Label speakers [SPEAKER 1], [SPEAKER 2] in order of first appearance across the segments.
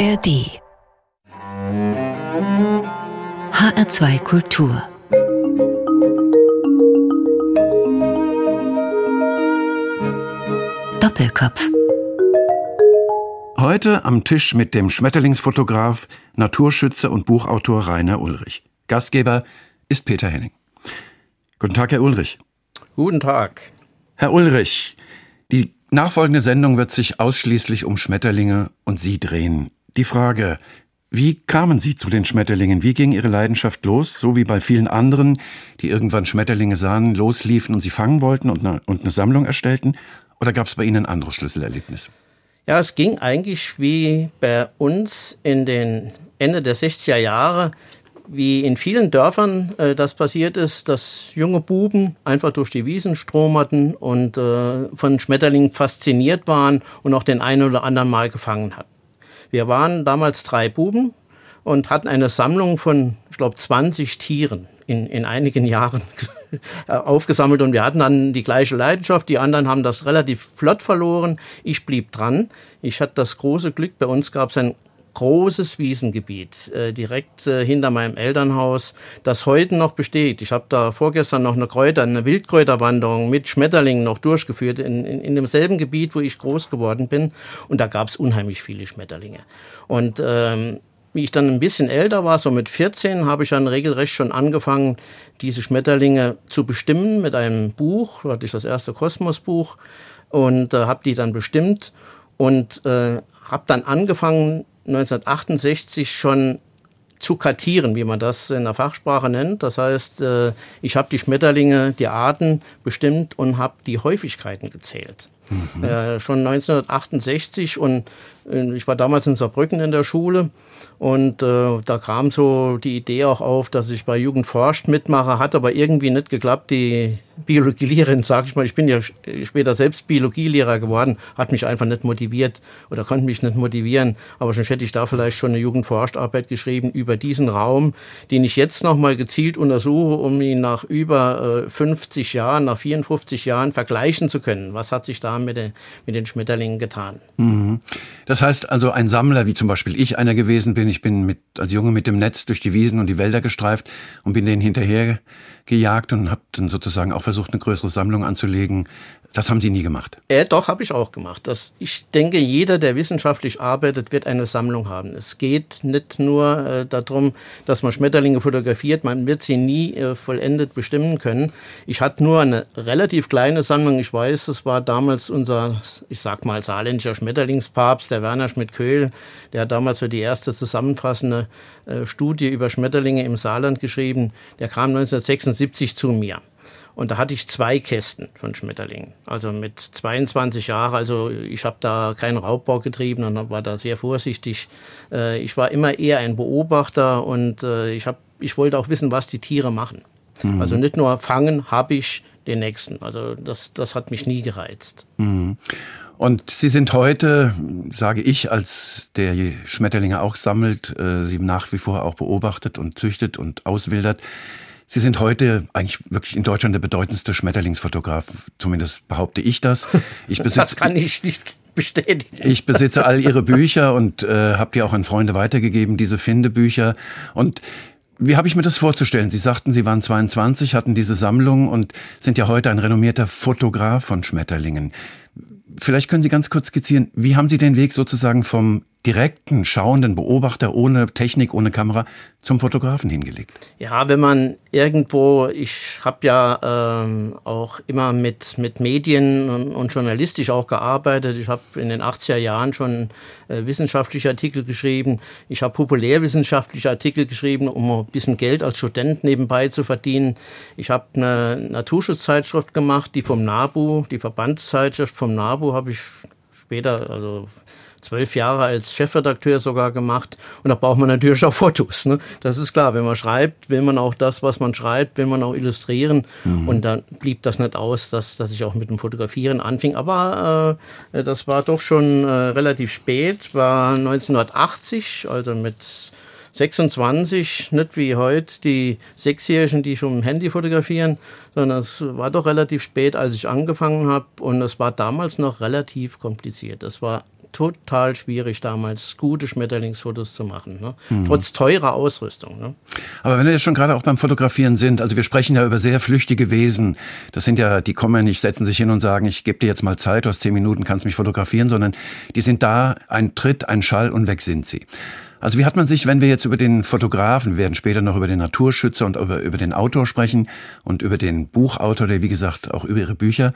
[SPEAKER 1] ARD HR2 Kultur Doppelkopf
[SPEAKER 2] Heute am Tisch mit dem Schmetterlingsfotograf, Naturschützer und Buchautor Rainer Ulrich. Gastgeber ist Peter Henning. Guten Tag, Herr Ulrich.
[SPEAKER 3] Guten Tag.
[SPEAKER 2] Herr Ulrich, die nachfolgende Sendung wird sich ausschließlich um Schmetterlinge und Sie drehen. Die Frage, wie kamen Sie zu den Schmetterlingen? Wie ging Ihre Leidenschaft los? So wie bei vielen anderen, die irgendwann Schmetterlinge sahen, losliefen und sie fangen wollten und eine, und eine Sammlung erstellten? Oder gab es bei Ihnen ein anderes Schlüsselerlebnis?
[SPEAKER 3] Ja, es ging eigentlich wie bei uns in den Ende der 60er Jahre, wie in vielen Dörfern äh, das passiert ist, dass junge Buben einfach durch die Wiesen stromerten und äh, von Schmetterlingen fasziniert waren und auch den einen oder anderen mal gefangen hatten. Wir waren damals drei Buben und hatten eine Sammlung von, ich glaube, 20 Tieren in, in einigen Jahren aufgesammelt und wir hatten dann die gleiche Leidenschaft. Die anderen haben das relativ flott verloren. Ich blieb dran. Ich hatte das große Glück, bei uns gab es ein großes Wiesengebiet äh, direkt äh, hinter meinem Elternhaus, das heute noch besteht. Ich habe da vorgestern noch eine Kräuter, eine Wildkräuterwanderung mit Schmetterlingen noch durchgeführt in, in, in demselben Gebiet, wo ich groß geworden bin. Und da gab es unheimlich viele Schmetterlinge. Und ähm, wie ich dann ein bisschen älter war, so mit 14, habe ich dann regelrecht schon angefangen, diese Schmetterlinge zu bestimmen mit einem Buch. Da hatte ich das erste Kosmosbuch und äh, habe die dann bestimmt und äh, habe dann angefangen, 1968 schon zu kartieren, wie man das in der Fachsprache nennt. Das heißt, äh, ich habe die Schmetterlinge, die Arten bestimmt und habe die Häufigkeiten gezählt. Mhm. Äh, schon 1968 und äh, ich war damals in Saarbrücken in der Schule und äh, da kam so die Idee auch auf, dass ich bei Jugend forscht mitmache, hat aber irgendwie nicht geklappt. Die Biologielehrerin, sag ich mal, ich bin ja später selbst Biologielehrer geworden, hat mich einfach nicht motiviert oder konnte mich nicht motivieren. Aber schon hätte ich da vielleicht schon eine Jugendforscharbeit geschrieben über diesen Raum, den ich jetzt nochmal gezielt untersuche, um ihn nach über äh, 50 Jahren, nach 54 Jahren vergleichen zu können. Was hat sich da mit den, mit den Schmetterlingen getan?
[SPEAKER 2] Mhm. Das heißt also, ein Sammler, wie zum Beispiel ich einer gewesen bin, ich bin mit, als Junge mit dem Netz durch die Wiesen und die Wälder gestreift und bin denen hinterher gejagt und habe dann sozusagen auch versucht, eine größere Sammlung anzulegen. Das haben Sie nie gemacht?
[SPEAKER 3] Äh, doch, habe ich auch gemacht. Das, ich denke, jeder, der wissenschaftlich arbeitet, wird eine Sammlung haben. Es geht nicht nur äh, darum, dass man Schmetterlinge fotografiert, man wird sie nie äh, vollendet bestimmen können. Ich hatte nur eine relativ kleine Sammlung. Ich weiß, es war damals unser, ich sag mal, saarländischer Schmetterlingspapst, der Werner Schmidt-Köhl, der hat damals für die erste zusammenfassende Studie über Schmetterlinge im Saarland geschrieben. Der kam 1976 zu mir. Und da hatte ich zwei Kästen von Schmetterlingen. Also mit 22 Jahren, also ich habe da keinen Raubbau getrieben und war da sehr vorsichtig. Äh, ich war immer eher ein Beobachter und äh, ich, hab, ich wollte auch wissen, was die Tiere machen. Mhm. Also nicht nur fangen, habe ich den nächsten. Also das, das hat mich nie gereizt.
[SPEAKER 2] Mhm. Und Sie sind heute, sage ich, als der Schmetterlinge auch sammelt, äh, sie nach wie vor auch beobachtet und züchtet und auswildert, Sie sind heute eigentlich wirklich in Deutschland der bedeutendste Schmetterlingsfotograf. Zumindest behaupte ich das.
[SPEAKER 3] Ich besitze, das kann ich nicht bestätigen.
[SPEAKER 2] Ich besitze all Ihre Bücher und äh, habe die auch an Freunde weitergegeben, diese Finde-Bücher. Und wie habe ich mir das vorzustellen? Sie sagten, Sie waren 22, hatten diese Sammlung und sind ja heute ein renommierter Fotograf von Schmetterlingen. Vielleicht können Sie ganz kurz skizzieren, wie haben Sie den Weg sozusagen vom direkten, schauenden Beobachter ohne Technik, ohne Kamera zum Fotografen hingelegt?
[SPEAKER 3] Ja, wenn man irgendwo, ich habe ja ähm, auch immer mit, mit Medien und, und, journalistisch auch gearbeitet. Ich habe in den 80er Jahren schon äh, wissenschaftliche Artikel geschrieben. Ich habe populärwissenschaftliche Artikel geschrieben, um ein bisschen Geld als Student nebenbei zu verdienen. Ich habe eine Naturschutzzeitschrift gemacht, die vom NABU, die Verbandszeitschrift vom NABU habe ich später, also zwölf Jahre als Chefredakteur sogar gemacht. Und da braucht man natürlich auch Fotos. Ne? Das ist klar. Wenn man schreibt, will man auch das, was man schreibt, will man auch illustrieren. Mhm. Und dann blieb das nicht aus, dass, dass ich auch mit dem Fotografieren anfing. Aber äh, das war doch schon äh, relativ spät, war 1980, also mit 26, nicht wie heute die Sechsjährigen, die schon im Handy fotografieren, sondern es war doch relativ spät, als ich angefangen habe und es war damals noch relativ kompliziert. Das war total schwierig damals, gute Schmetterlingsfotos zu machen, ne? mhm. trotz teurer Ausrüstung. Ne?
[SPEAKER 2] Aber wenn wir jetzt schon gerade auch beim Fotografieren sind, also wir sprechen ja über sehr flüchtige Wesen. Das sind ja, die kommen ja nicht, setzen sich hin und sagen, ich gebe dir jetzt mal Zeit, du hast zehn Minuten, kannst mich fotografieren, sondern die sind da, ein Tritt, ein Schall und weg sind sie. Also wie hat man sich, wenn wir jetzt über den Fotografen, wir werden später noch über den Naturschützer und über, über den Autor sprechen und über den Buchautor, der wie gesagt auch über ihre Bücher,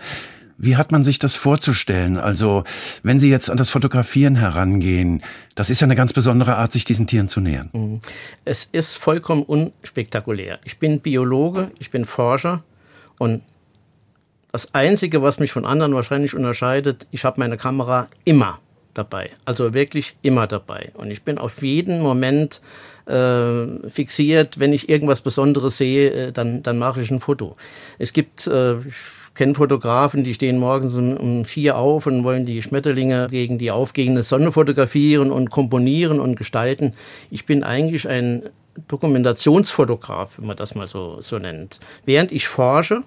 [SPEAKER 2] wie hat man sich das vorzustellen? Also, wenn Sie jetzt an das Fotografieren herangehen, das ist ja eine ganz besondere Art, sich diesen Tieren zu nähern. Mhm.
[SPEAKER 3] Es ist vollkommen unspektakulär. Ich bin Biologe, ich bin Forscher und das Einzige, was mich von anderen wahrscheinlich unterscheidet, ich habe meine Kamera immer dabei. Also wirklich immer dabei. Und ich bin auf jeden Moment äh, fixiert. Wenn ich irgendwas Besonderes sehe, äh, dann, dann mache ich ein Foto. Es gibt, äh, kenne Fotografen, die stehen morgens um, um vier auf und wollen die Schmetterlinge gegen die aufgehende Sonne fotografieren und komponieren und gestalten. Ich bin eigentlich ein Dokumentationsfotograf, wenn man das mal so, so nennt. Während ich forsche,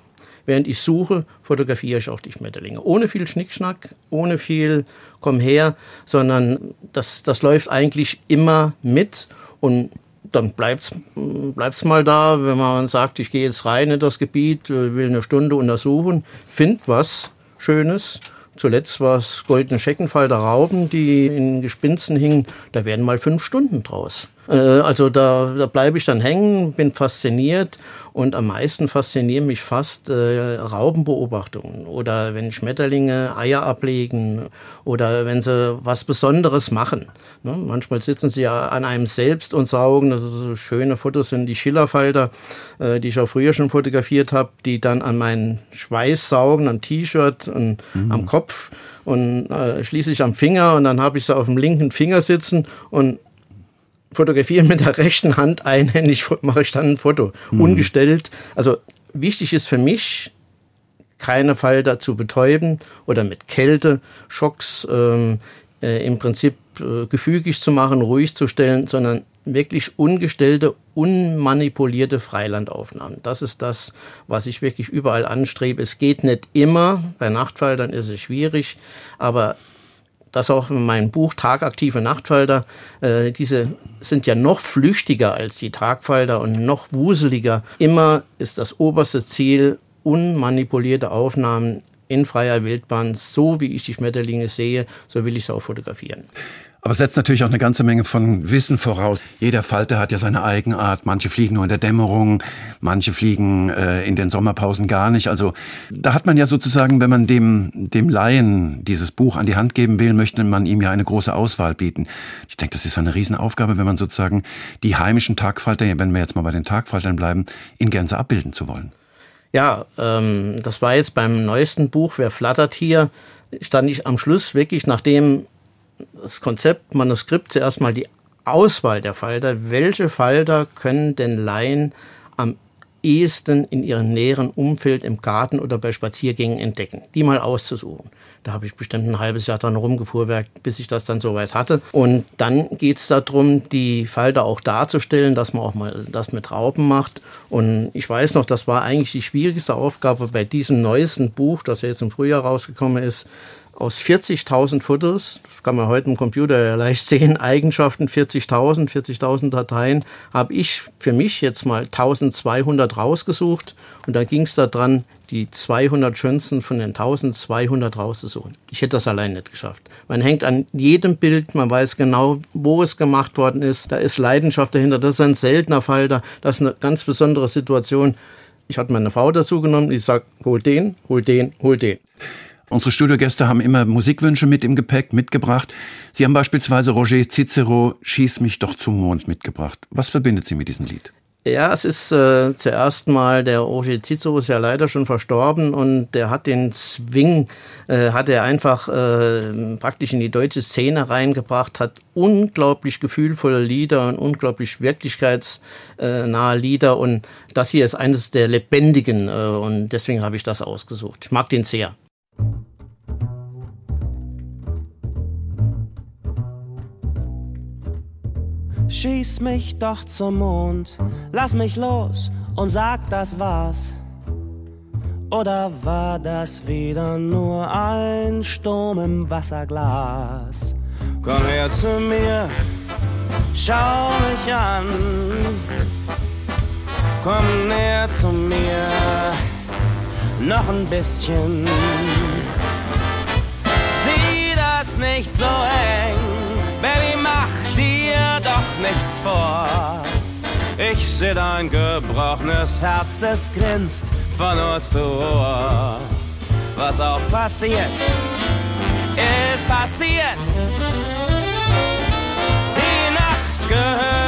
[SPEAKER 3] Während ich suche, fotografiere ich auch die Schmetterlinge. Ohne viel Schnickschnack, ohne viel komm her, sondern das, das läuft eigentlich immer mit und dann bleibt es mal da, wenn man sagt, ich gehe jetzt rein in das Gebiet, will eine Stunde untersuchen, find was Schönes. Zuletzt war es goldene Scheckenfalter Rauben, die in Gespinsten hingen. Da werden mal fünf Stunden draus. Äh, also da, da bleibe ich dann hängen, bin fasziniert und am meisten faszinieren mich fast äh, Raubenbeobachtungen oder wenn Schmetterlinge Eier ablegen oder wenn sie was Besonderes machen. Ne? Manchmal sitzen sie ja an einem selbst und saugen. Also so schöne Fotos sind die Schillerfalter, äh, die ich auch früher schon fotografiert habe, die dann an meinen Schweiß saugen, am T-Shirt und mhm. am Kopf und äh, schließlich am Finger und dann habe ich sie auf dem linken Finger sitzen und fotografiere mit der rechten Hand einhändig, mache ich dann ein Foto. Mhm. Ungestellt. Also wichtig ist für mich, keine Falter zu betäuben oder mit Kälte, Schocks ähm, äh, im Prinzip äh, gefügig zu machen, ruhig zu stellen, sondern wirklich ungestellte, unmanipulierte Freilandaufnahmen. Das ist das, was ich wirklich überall anstrebe. Es geht nicht immer, bei Nachtfaltern ist es schwierig, aber das auch in meinem Buch Tagaktive Nachtfalter, äh, diese sind ja noch flüchtiger als die Tagfalter und noch wuseliger. Immer ist das oberste Ziel unmanipulierte Aufnahmen in freier Wildbahn, so wie ich die Schmetterlinge sehe, so will ich sie auch fotografieren.
[SPEAKER 2] Aber es setzt natürlich auch eine ganze Menge von Wissen voraus. Jeder Falter hat ja seine Eigenart. Manche fliegen nur in der Dämmerung, manche fliegen äh, in den Sommerpausen gar nicht. Also da hat man ja sozusagen, wenn man dem, dem Laien dieses Buch an die Hand geben will, möchte man ihm ja eine große Auswahl bieten. Ich denke, das ist eine Riesenaufgabe, wenn man sozusagen die heimischen Tagfalter, wenn wir jetzt mal bei den Tagfaltern bleiben, in Gänze abbilden zu wollen.
[SPEAKER 3] Ja, ähm, das war jetzt beim neuesten Buch, Wer flattert hier, stand ich am Schluss wirklich, nachdem das Konzept, Manuskript zuerst mal die Auswahl der Falter. Welche Falter können denn Laien am ehesten in ihrem näheren Umfeld im Garten oder bei Spaziergängen entdecken? Die mal auszusuchen. Da habe ich bestimmt ein halbes Jahr dran rumgefuhrwerkt, bis ich das dann soweit hatte. Und dann geht es darum, die Falter auch darzustellen, dass man auch mal das mit Raupen macht. Und ich weiß noch, das war eigentlich die schwierigste Aufgabe bei diesem neuesten Buch, das jetzt im Frühjahr rausgekommen ist, aus 40.000 Fotos, das kann man heute im Computer ja leicht sehen, Eigenschaften 40.000, 40.000 Dateien, habe ich für mich jetzt mal 1200 rausgesucht und da ging es daran, die 200 schönsten von den 1200 rauszusuchen. Ich hätte das allein nicht geschafft. Man hängt an jedem Bild, man weiß genau, wo es gemacht worden ist, da ist Leidenschaft dahinter, das ist ein seltener Fall, das ist eine ganz besondere Situation. Ich hatte meine Frau dazu genommen, die sagt, hol den, hol den, hol den.
[SPEAKER 2] Unsere Studiogäste haben immer Musikwünsche mit im Gepäck mitgebracht. Sie haben beispielsweise Roger Cicero Schieß mich doch zum Mond mitgebracht. Was verbindet Sie mit diesem Lied?
[SPEAKER 3] Ja, es ist äh, zuerst mal, der Roger Cicero ist ja leider schon verstorben und der hat den Swing, äh, hat er einfach äh, praktisch in die deutsche Szene reingebracht, hat unglaublich gefühlvolle Lieder und unglaublich wirklichkeitsnahe Lieder und das hier ist eines der lebendigen äh, und deswegen habe ich das ausgesucht. Ich mag den sehr.
[SPEAKER 4] Schieß mich doch zum Mond, lass mich los und sag, das war's. Oder war das wieder nur ein Sturm im Wasserglas? Komm her zu mir, schau mich an. Komm näher zu mir, noch ein bisschen. Das nicht so eng, Baby, mach dir doch nichts vor. Ich seh dein gebrochenes Herz, es grinst von Ohr zu Ohr. Was auch passiert, ist passiert. Die Nacht gehört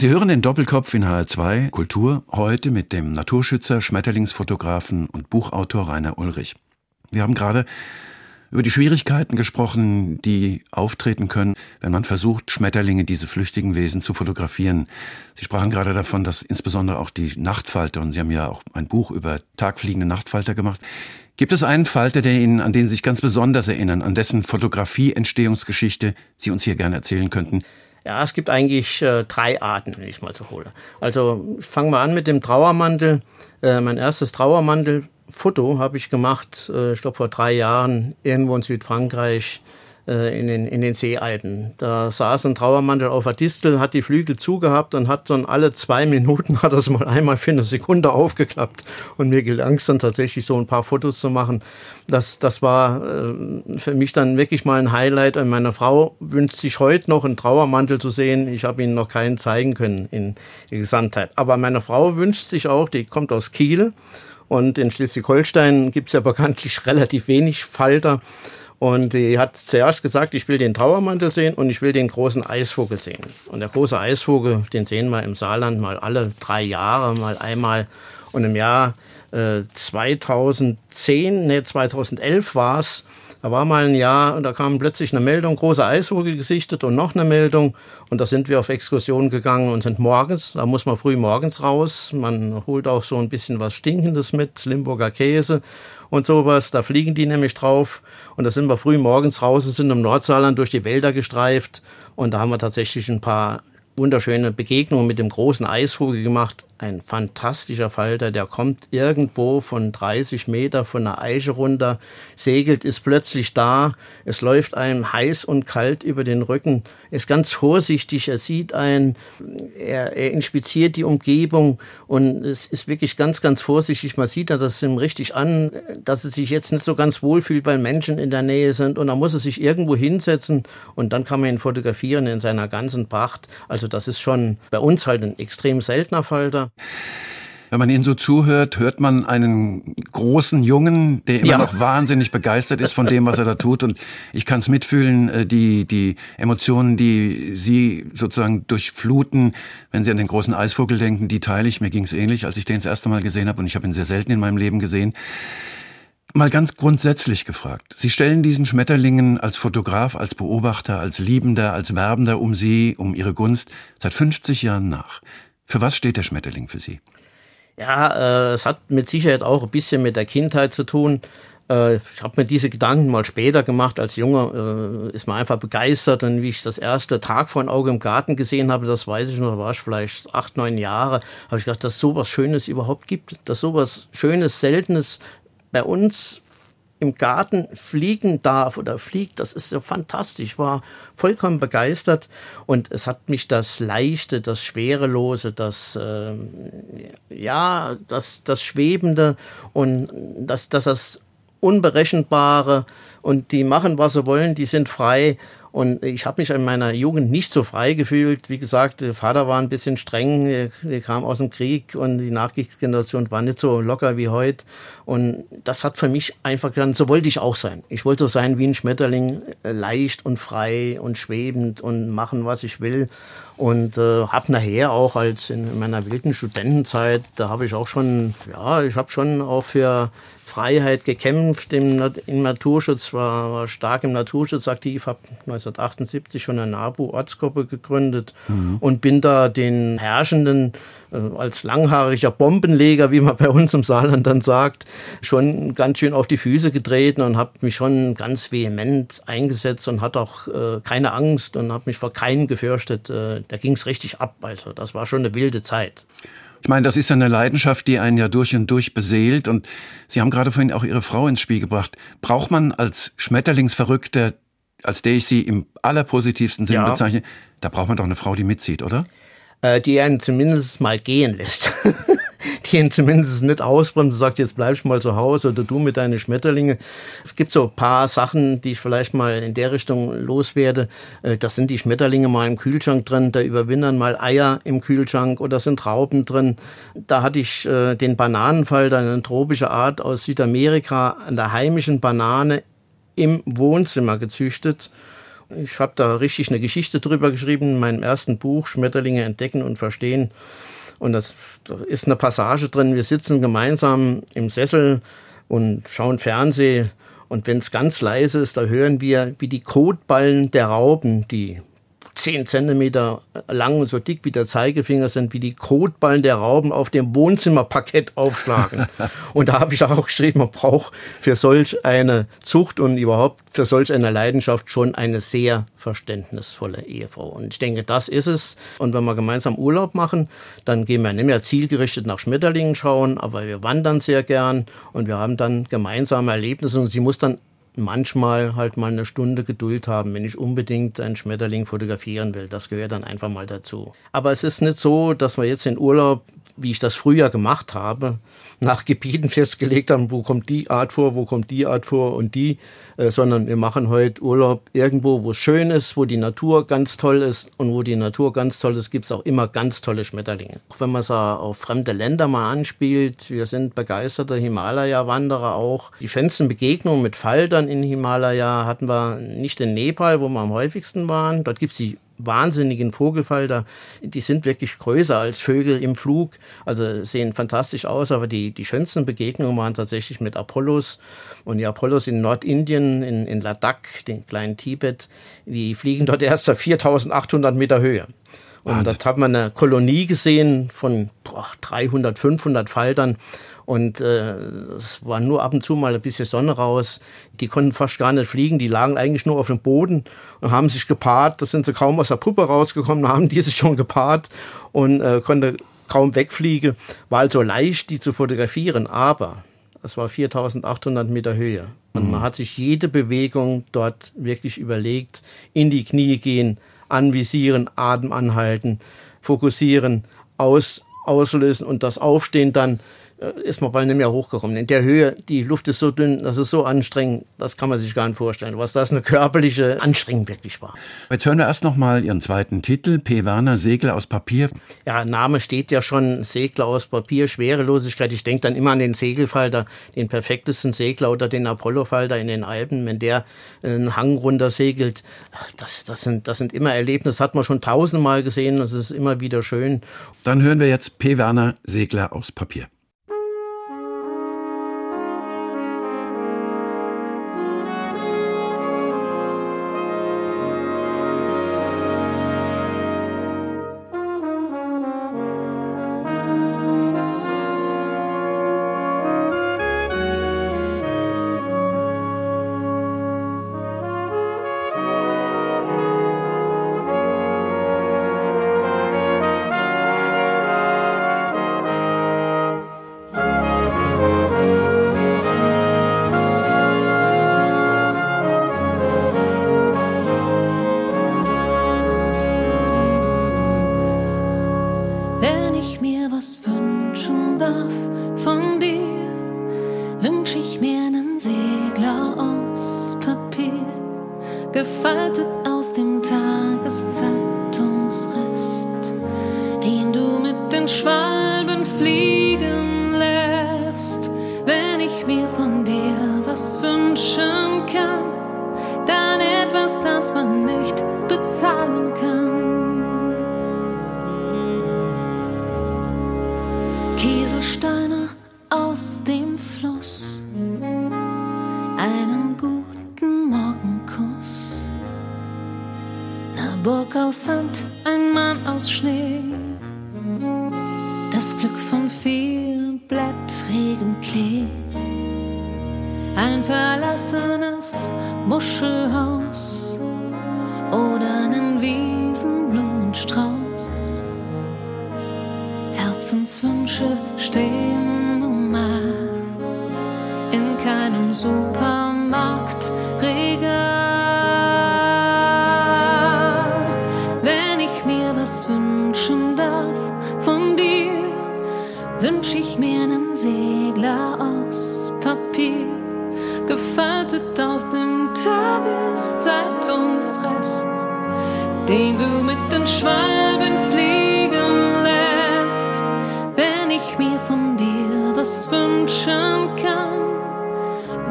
[SPEAKER 2] Sie hören den Doppelkopf in HR2 Kultur heute mit dem Naturschützer, Schmetterlingsfotografen und Buchautor Rainer Ulrich. Wir haben gerade über die Schwierigkeiten gesprochen, die auftreten können, wenn man versucht, Schmetterlinge, diese flüchtigen Wesen, zu fotografieren. Sie sprachen gerade davon, dass insbesondere auch die Nachtfalter, und Sie haben ja auch ein Buch über tagfliegende Nachtfalter gemacht. Gibt es einen Falter, der Ihnen, an den Sie sich ganz besonders erinnern, an dessen Fotografie-Entstehungsgeschichte Sie uns hier gerne erzählen könnten?
[SPEAKER 3] Ja, es gibt eigentlich äh, drei Arten, wenn ich mal so hole. Also ich fange mal an mit dem Trauermantel. Äh, mein erstes Trauermantelfoto habe ich gemacht, äh, ich glaube vor drei Jahren, irgendwo in Südfrankreich in, den, in den Seealpen. Da saß ein Trauermantel auf der Distel, hat die Flügel zugehabt und hat dann alle zwei Minuten hat das mal einmal für eine Sekunde aufgeklappt. Und mir gelang es dann tatsächlich so ein paar Fotos zu machen. Das, das war äh, für mich dann wirklich mal ein Highlight. Und meine Frau wünscht sich heute noch einen Trauermantel zu sehen. Ich habe Ihnen noch keinen zeigen können in der Gesamtheit. Aber meine Frau wünscht sich auch, die kommt aus Kiel. Und in Schleswig-Holstein gibt es ja bekanntlich relativ wenig Falter. Und die hat zuerst gesagt, ich will den Trauermantel sehen und ich will den großen Eisvogel sehen. Und der große Eisvogel, den sehen wir im Saarland mal alle drei Jahre, mal einmal. Und im Jahr äh, 2010, nee, 2011 war es, da war mal ein Jahr, und da kam plötzlich eine Meldung, große Eisvogel gesichtet und noch eine Meldung. Und da sind wir auf Exkursion gegangen und sind morgens, da muss man früh morgens raus. Man holt auch so ein bisschen was Stinkendes mit, Limburger Käse und sowas. Da fliegen die nämlich drauf. Und da sind wir früh morgens raus und sind im Nordsaarland durch die Wälder gestreift. Und da haben wir tatsächlich ein paar wunderschöne Begegnungen mit dem großen Eisvogel gemacht. Ein fantastischer Falter, der kommt irgendwo von 30 Meter von einer Eiche runter, segelt, ist plötzlich da. Es läuft einem heiß und kalt über den Rücken, ist ganz vorsichtig, er sieht einen, er, er inspiziert die Umgebung und es ist wirklich ganz, ganz vorsichtig. Man sieht das ihm richtig an, dass er sich jetzt nicht so ganz wohl fühlt, weil Menschen in der Nähe sind und dann muss er sich irgendwo hinsetzen und dann kann man ihn fotografieren in seiner ganzen Pracht. Also das ist schon bei uns halt ein extrem seltener Falter.
[SPEAKER 2] Wenn man Ihnen so zuhört, hört man einen großen Jungen, der immer
[SPEAKER 3] Ja.
[SPEAKER 2] noch wahnsinnig begeistert ist von dem, was er da tut. Und ich kann es mitfühlen, äh, die, die Emotionen, die Sie sozusagen durchfluten, wenn Sie an den großen Eisvogel denken, die teile ich. Mir ging es ähnlich, als ich den das erste Mal gesehen habe. Und ich habe ihn sehr selten in meinem Leben gesehen. Mal ganz grundsätzlich gefragt. Sie stellen diesen Schmetterlingen als Fotograf, als Beobachter, als Liebender, als Werbender um Sie, um Ihre Gunst seit 50 Jahren nach. Für was steht der Schmetterling für Sie?
[SPEAKER 3] Ja, äh, es hat mit Sicherheit auch ein bisschen mit der Kindheit zu tun. Äh, ich habe mir diese Gedanken mal später gemacht. Als Junge äh, ist man einfach begeistert. Und wie ich das erste Tag vor ein Auge im Garten gesehen habe, das weiß ich noch, da war ich vielleicht acht, neun Jahre, habe ich gedacht, dass es sowas Schönes überhaupt gibt. Dass sowas Schönes, Seltenes bei uns im Garten fliegen darf oder fliegt, das ist so fantastisch. War vollkommen begeistert und es hat mich das Leichte, das Schwerelose, das, äh, ja, das, das Schwebende und das, das, das Unberechenbare und die machen, was sie wollen, die sind frei. Und ich habe mich in meiner Jugend nicht so frei gefühlt. Wie gesagt, der Vater war ein bisschen streng, er, er kam aus dem Krieg und die Nachkriegsgeneration war nicht so locker wie heute. Und das hat für mich einfach gesagt, so wollte ich auch sein. Ich wollte so sein wie ein Schmetterling, äh, leicht und frei und schwebend und machen, was ich will. Und äh, habe nachher auch als in meiner wilden Studentenzeit, da habe ich auch schon, ja, ich habe schon auch für Freiheit gekämpft im, im Naturschutz, war, war, stark im Naturschutz aktiv, habe 1978 schon eine NABU-Ortsgruppe gegründet mhm. und bin da den Herrschenden äh, als langhaariger Bombenleger, wie man bei uns im Saarland dann sagt, schon ganz schön auf die Füße getreten und habe mich schon ganz vehement eingesetzt und hatte auch äh, keine Angst und habe mich vor keinem gefürchtet. Äh, da ging es richtig ab. Also das war schon eine wilde Zeit.
[SPEAKER 2] Ich meine, das ist eine Leidenschaft, die einen ja durch und durch beseelt. Und Sie haben gerade vorhin auch Ihre Frau ins Spiel gebracht. Braucht man als Schmetterlingsverrückter, als der ich Sie im allerpositivsten Sinn ja. bezeichne, da braucht man doch eine Frau, die mitzieht, oder?
[SPEAKER 3] Äh, die einen zumindest mal gehen lässt. die ihn zumindest nicht ausbremst und sagt, jetzt bleibst du mal zu Hause oder du mit deinen Schmetterlinge. Es gibt so ein paar Sachen, die ich vielleicht mal in der Richtung loswerde. Äh, das sind die Schmetterlinge mal im Kühlschrank drin, da überwintern mal Eier im Kühlschrank oder sind Trauben drin. Da hatte ich äh, den Bananenfall, eine tropische Art aus Südamerika, an der heimischen Banane im Wohnzimmer gezüchtet. Ich habe da richtig eine Geschichte drüber geschrieben in meinem ersten Buch Schmetterlinge entdecken und verstehen. Und das, da ist eine Passage drin. Wir sitzen gemeinsam im Sessel und schauen Fernsehen. Und wenn es ganz leise ist, da hören wir, wie die Kotballen der Rauben, die zehn Zentimeter lang und so dick wie der Zeigefinger sind, wie die Kotballen der Rauben auf dem Wohnzimmerparkett aufschlagen. und da habe ich auch geschrieben, man braucht für solch eine Zucht und überhaupt für solch eine Leidenschaft schon eine sehr verständnisvolle Ehefrau. Und ich denke, das ist es. Und wenn wir gemeinsam Urlaub machen, dann gehen wir nicht mehr zielgerichtet nach Schmetterlingen schauen, aber wir wandern sehr gern und wir haben dann gemeinsame Erlebnisse und sie muss dann manchmal halt mal eine Stunde Geduld haben, wenn ich unbedingt einen Schmetterling fotografieren will. Das gehört dann einfach mal dazu. Aber es ist nicht so, dass wir jetzt in Urlaub, wie ich das früher gemacht habe, nach Gebieten festgelegt haben, wo kommt die Art vor, wo kommt die Art vor und die, äh, sondern wir machen heute Urlaub irgendwo, wo es schön ist, wo die Natur ganz toll ist und wo die Natur ganz toll ist, gibt es auch immer ganz tolle Schmetterlinge. Auch wenn man es auf fremde Länder mal anspielt, wir sind begeisterte Himalaya-Wanderer auch. Die schönsten Begegnungen mit Faltern in Himalaya hatten wir nicht in Nepal, wo wir am häufigsten waren. Dort gibt es die wahnsinnigen Vogelfalter. Die sind wirklich größer als Vögel im Flug, also sehen fantastisch aus, aber die, die schönsten Begegnungen waren tatsächlich mit Apollos. Und die Apollos in Nordindien, in, in Ladakh, den kleinen Tibet, die fliegen dort erst auf 4800 Meter Höhe. Und dort hat man eine Kolonie gesehen von boah, 300, 500 Faltern. Und äh, es war nur ab und zu mal ein bisschen Sonne raus. Die konnten fast gar nicht fliegen. Die lagen eigentlich nur auf dem Boden und haben sich gepaart. Da sind sie kaum aus der Puppe rausgekommen, haben die sich schon gepaart und äh, konnte kaum wegfliegen. War also leicht, die zu fotografieren. Aber es war 4800 Meter Höhe. Und mhm. man hat sich jede Bewegung dort wirklich überlegt. In die Knie gehen, anvisieren, Atem anhalten, fokussieren, aus, auslösen und das Aufstehen dann ist man bald nicht mehr hochgekommen. In der Höhe, die Luft ist so dünn, das ist so anstrengend, das kann man sich gar nicht vorstellen, was das eine körperliche Anstrengung wirklich war.
[SPEAKER 2] Jetzt hören wir erst noch mal Ihren zweiten Titel, P. Werner, Segel aus Papier.
[SPEAKER 3] Ja, Name steht ja schon, Segler aus Papier, Schwerelosigkeit. Ich denke dann immer an den Segelfalter, den perfektesten Segler oder den Apollofalter in den Alpen, wenn der einen Hang runter segelt. Das, das, sind, das sind immer Erlebnisse, hat man schon tausendmal gesehen, das ist immer wieder schön.
[SPEAKER 2] Dann hören wir jetzt P. Werner, Segler aus Papier.
[SPEAKER 5] Ein verlassenes Muschelhaus oder einen Wiesenblumenstrauß. Herzenswünsche stehen nun mal in keinem Supermarktregal.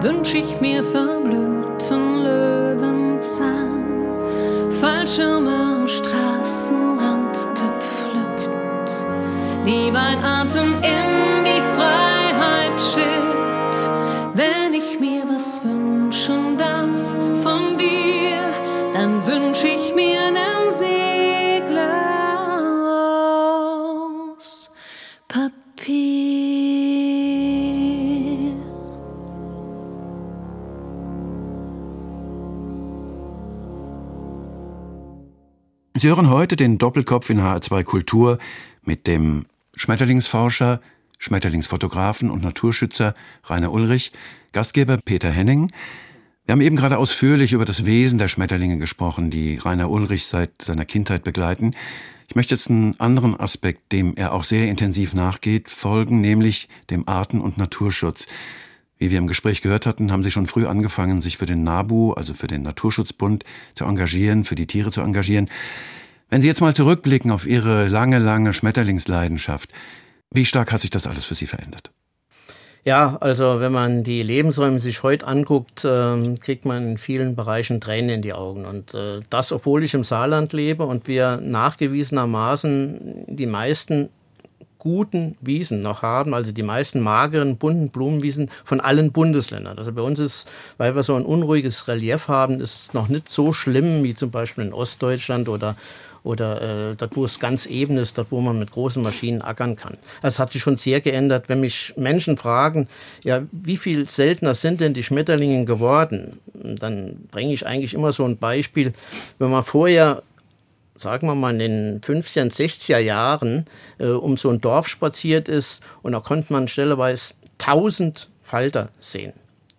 [SPEAKER 5] Wünsch ich mir verblühten Löwenzahn, Fallschirme am Straßenrand gepflückt, die mein Atem in
[SPEAKER 2] Sie hören heute den Doppelkopf in HR2 Kultur mit dem Schmetterlingsforscher, Schmetterlingsfotografen und Naturschützer Rainer Ulrich, Gastgeber Peter Henning. Wir haben eben gerade ausführlich über das Wesen der Schmetterlinge gesprochen, die Rainer Ulrich seit seiner Kindheit begleiten. Ich möchte jetzt einen anderen Aspekt, dem er auch sehr intensiv nachgeht, folgen, nämlich dem Arten- und Naturschutz. Wie wir im Gespräch gehört hatten, haben Sie schon früh angefangen, sich für den NABU, also für den Naturschutzbund, zu engagieren, für die Tiere zu engagieren. Wenn Sie jetzt mal zurückblicken auf Ihre lange, lange Schmetterlingsleidenschaft, wie stark hat sich das alles für Sie verändert?
[SPEAKER 3] Ja, also wenn man die Lebensräume sich heute anguckt, äh, kriegt man in vielen Bereichen Tränen in die Augen. Und äh, das, obwohl ich im Saarland lebe und wir nachgewiesenermaßen die meisten guten Wiesen noch haben, also die meisten mageren, bunten Blumenwiesen von allen Bundesländern. Also bei uns ist, weil wir so ein unruhiges Relief haben, ist noch nicht so schlimm wie zum Beispiel in Ostdeutschland oder oder äh, dort, wo es ganz eben ist, dort, wo man mit großen Maschinen ackern kann. Das hat sich schon sehr geändert. Wenn mich Menschen fragen, ja, wie viel seltener sind denn die Schmetterlinge geworden, dann bringe ich eigentlich immer so ein Beispiel. Wenn man vorher sagen wir mal in den 50er und 60er Jahren äh, um so ein Dorf spaziert ist und da konnte man stelleweise 1000 Falter sehen.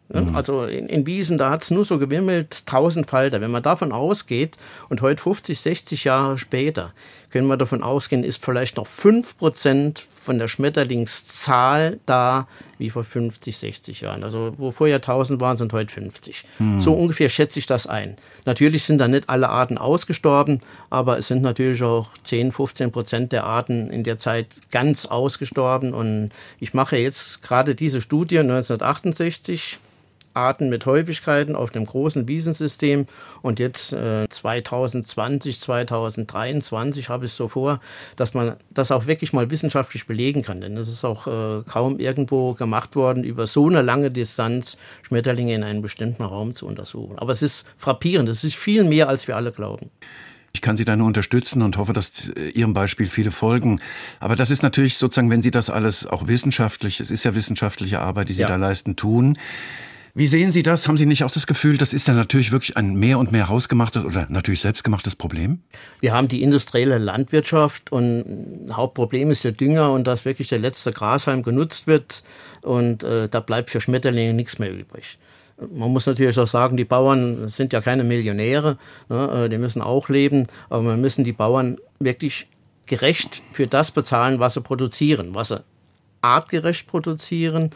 [SPEAKER 3] Ne?
[SPEAKER 2] Mhm.
[SPEAKER 3] Also in, in Wiesen, da hat es nur so gewimmelt, 1000 Falter. Wenn man davon ausgeht und heute 50, 60 Jahre später, können wir davon ausgehen, ist vielleicht noch 5% von der Schmetterlingszahl da wie vor 50, 60 Jahren. Also wo vorher 1000 waren, sind heute 50. So ungefähr schätze ich das ein. Natürlich sind da nicht alle Arten ausgestorben, aber es sind natürlich auch 10, 15 Prozent der Arten in der Zeit ganz ausgestorben. Und ich mache jetzt gerade diese Studie 1968 Arten mit Häufigkeiten auf dem großen Wiesensystem. Und jetzt äh, 2020, 2023 habe ich es so vor, dass man das auch wirklich mal wissenschaftlich belegen kann. Denn es ist auch äh, kaum irgendwo gemacht worden, über so eine lange Distanz Schmetterlinge in einem bestimmten Raum zu untersuchen. Aber es ist frappierend, es ist viel mehr, als wir alle glauben.
[SPEAKER 2] Ich kann Sie da nur unterstützen und hoffe, dass äh, Ihrem Beispiel viele folgen. Aber das ist natürlich sozusagen, wenn Sie das alles auch wissenschaftlich, es ist ja wissenschaftliche Arbeit, die Sie
[SPEAKER 3] Ja.
[SPEAKER 2] da leisten, tun. Wie sehen Sie das? Haben Sie nicht auch das Gefühl, das ist ja natürlich wirklich ein mehr und mehr hausgemachtes oder natürlich selbstgemachtes Problem?
[SPEAKER 3] Wir haben die industrielle Landwirtschaft und Hauptproblem ist der Dünger und dass wirklich der letzte Grashalm genutzt wird und äh, da bleibt für Schmetterlinge nichts mehr übrig. Man muss natürlich auch sagen, die Bauern sind ja keine Millionäre, ne, äh, die müssen auch leben, aber wir müssen die Bauern wirklich gerecht für das bezahlen, was sie produzieren, was sie artgerecht produzieren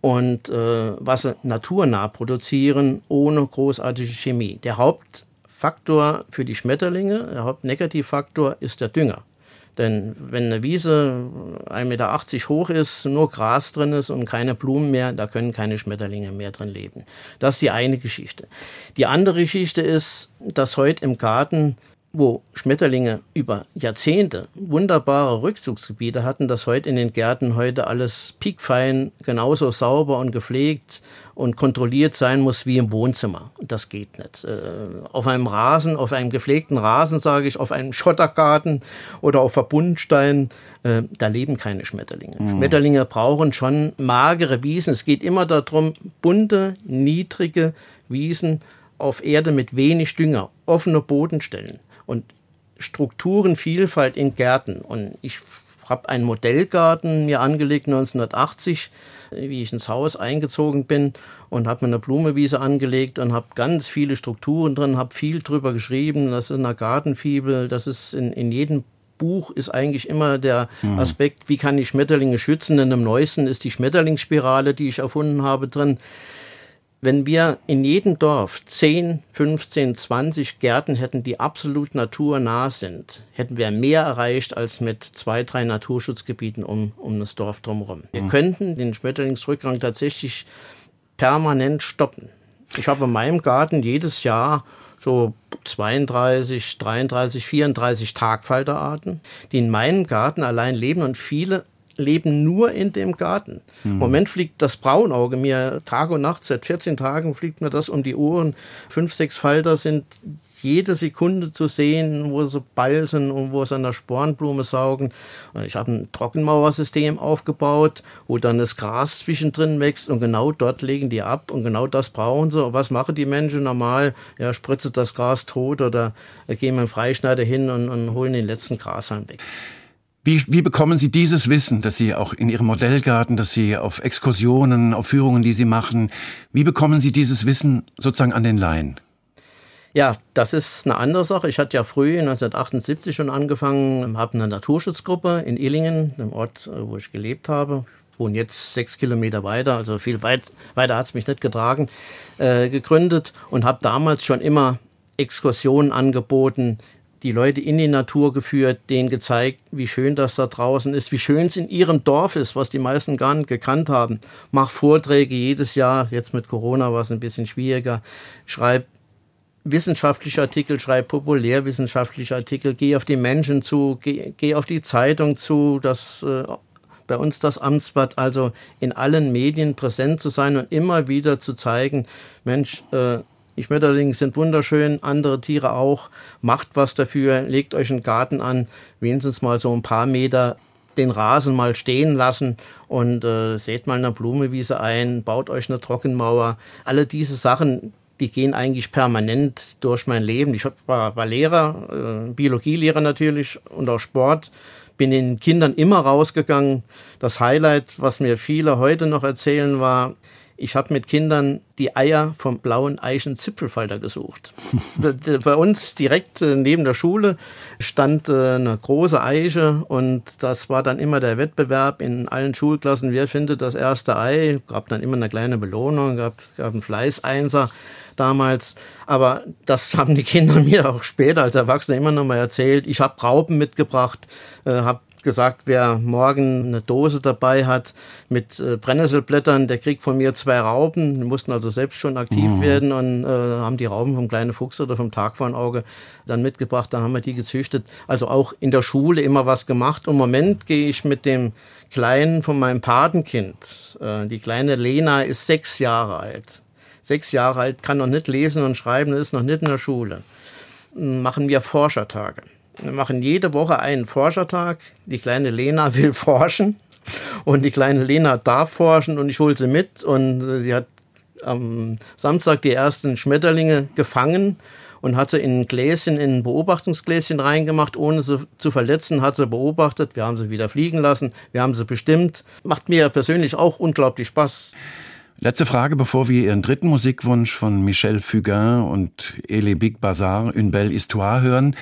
[SPEAKER 3] und äh, was sie naturnah produzieren, ohne großartige Chemie. Der Hauptfaktor für die Schmetterlinge, der Hauptnegativfaktor ist der Dünger. Denn wenn eine Wiese 1,80 Meter hoch ist, nur Gras drin ist und keine Blumen mehr, da können keine Schmetterlinge mehr drin leben. Das ist die eine Geschichte. Die andere Geschichte ist, dass heute im Garten wo Schmetterlinge über Jahrzehnte wunderbare Rückzugsgebiete hatten, dass heute in den Gärten heute alles piekfein, genauso sauber und gepflegt und kontrolliert sein muss wie im Wohnzimmer. Das geht nicht. Äh, auf einem Rasen, auf einem gepflegten Rasen, sage ich, auf einem Schottergarten oder auf Verbundstein, äh, da leben keine Schmetterlinge. Mhm. Schmetterlinge brauchen schon magere Wiesen. Es geht immer darum, bunte, niedrige Wiesen auf Erde mit wenig Dünger, offene Bodenstellen und Strukturenvielfalt in Gärten. Und ich habe einen Modellgarten mir angelegt 1980, wie ich ins Haus eingezogen bin und habe mir eine Blumewiese angelegt und habe ganz viele Strukturen drin, habe viel drüber geschrieben. Das ist eine Gartenfibel, das ist in, in jedem Buch ist eigentlich immer der mhm. Aspekt, wie kann ich Schmetterlinge schützen. In dem neuesten ist die Schmetterlingsspirale, die ich erfunden habe, drin. Wenn wir in jedem Dorf 10, 15, 20 Gärten hätten, die absolut naturnah sind, hätten wir mehr erreicht als mit zwei, drei Naturschutzgebieten um, um das Dorf drumherum. Wir mhm. könnten den Schmetterlingsrückgang tatsächlich permanent stoppen. Ich habe in meinem Garten jedes Jahr so 32, 33, 34 Tagfalterarten, die in meinem Garten allein leben und viele leben nur in dem Garten. Mhm. Im Moment fliegt das Braunauge mir Tag und Nacht, seit 14 Tagen fliegt mir das um die Ohren. Fünf, sechs Falter sind jede Sekunde zu sehen, wo sie balzen und wo sie an der Spornblume saugen. Ich habe ein Trockenmauersystem aufgebaut, wo dann das Gras zwischendrin wächst und genau dort legen die ab und genau das brauchen sie. Und was machen die Menschen normal? Ja, spritzt das Gras tot oder gehen mit dem Freischneider hin und, und holen den letzten Grashalm weg.
[SPEAKER 2] Wie, wie bekommen Sie dieses Wissen, dass Sie auch in Ihrem Modellgarten, dass Sie auf Exkursionen, auf Führungen, die Sie machen, wie bekommen Sie dieses Wissen sozusagen an den Laien?
[SPEAKER 3] Ja, das ist eine andere Sache. Ich hatte ja früh 1978 schon angefangen, habe eine Naturschutzgruppe in Illingen, dem Ort, wo ich gelebt habe. Ich wohne jetzt sechs Kilometer weiter, also viel weit, weiter hat es mich nicht getragen, äh, gegründet und habe damals schon immer Exkursionen angeboten, die Leute in die Natur geführt, denen gezeigt, wie schön das da draußen ist, wie schön es in ihrem Dorf ist, was die meisten gar nicht gekannt haben. Mach Vorträge jedes Jahr, jetzt mit Corona war es ein bisschen schwieriger, schreib wissenschaftliche Artikel, schreib populärwissenschaftliche Artikel, geh auf die Menschen zu, geh, geh auf die Zeitung zu, das äh, bei uns das Amtsblatt, also in allen Medien präsent zu sein und immer wieder zu zeigen, Mensch, äh, die Schmetterlinge sind wunderschön, andere Tiere auch. Macht was dafür, legt euch einen Garten an, wenigstens mal so ein paar Meter den Rasen mal stehen lassen und äh, seht mal eine Blumewiese ein, baut euch eine Trockenmauer. Alle diese Sachen, die gehen eigentlich permanent durch mein Leben. Ich war, war Lehrer, äh, Biologielehrer natürlich und auch Sport. Bin den Kindern immer rausgegangen. Das Highlight, was mir viele heute noch erzählen, war, ich habe mit Kindern die Eier vom blauen Eichenzipfelfalter gesucht. Bei uns direkt äh, neben der Schule stand äh, eine große Eiche und das war dann immer der Wettbewerb in allen Schulklassen. Wer findet das erste Ei? Gab dann immer eine kleine Belohnung, gab, gab einen Fleißeinser damals. Aber das haben die Kinder mir auch später als Erwachsene immer noch mal erzählt. Ich habe Raupen mitgebracht, äh, habe gesagt, wer morgen eine Dose dabei hat mit äh, Brennnesselblättern, der kriegt von mir zwei Raupen. Die mussten also selbst schon aktiv mhm. werden und äh, haben die Raupen vom kleinen Fuchs oder vom Tagvornauge dann mitgebracht. Dann haben wir die gezüchtet. Also auch in der Schule immer was gemacht. Und im Moment gehe ich mit dem Kleinen von meinem Patenkind. Äh, die kleine Lena ist sechs Jahre alt. Sechs Jahre alt, kann noch nicht lesen und schreiben, ist noch nicht in der Schule. Machen wir Forschertage. Wir machen jede Woche einen Forschertag. Die kleine Lena will forschen und die kleine Lena darf forschen und ich hole sie mit und sie hat am Samstag die ersten Schmetterlinge gefangen und hat sie in ein Gläschen, in ein Beobachtungsgläschen reingemacht, ohne sie zu verletzen, hat sie beobachtet. Wir haben sie wieder fliegen lassen, wir haben sie bestimmt. Macht mir persönlich auch unglaublich Spaß.
[SPEAKER 2] Letzte Frage, bevor wir Ihren dritten Musikwunsch von Michel Fugain und Elie Big Bazar, Une Belle Histoire hören.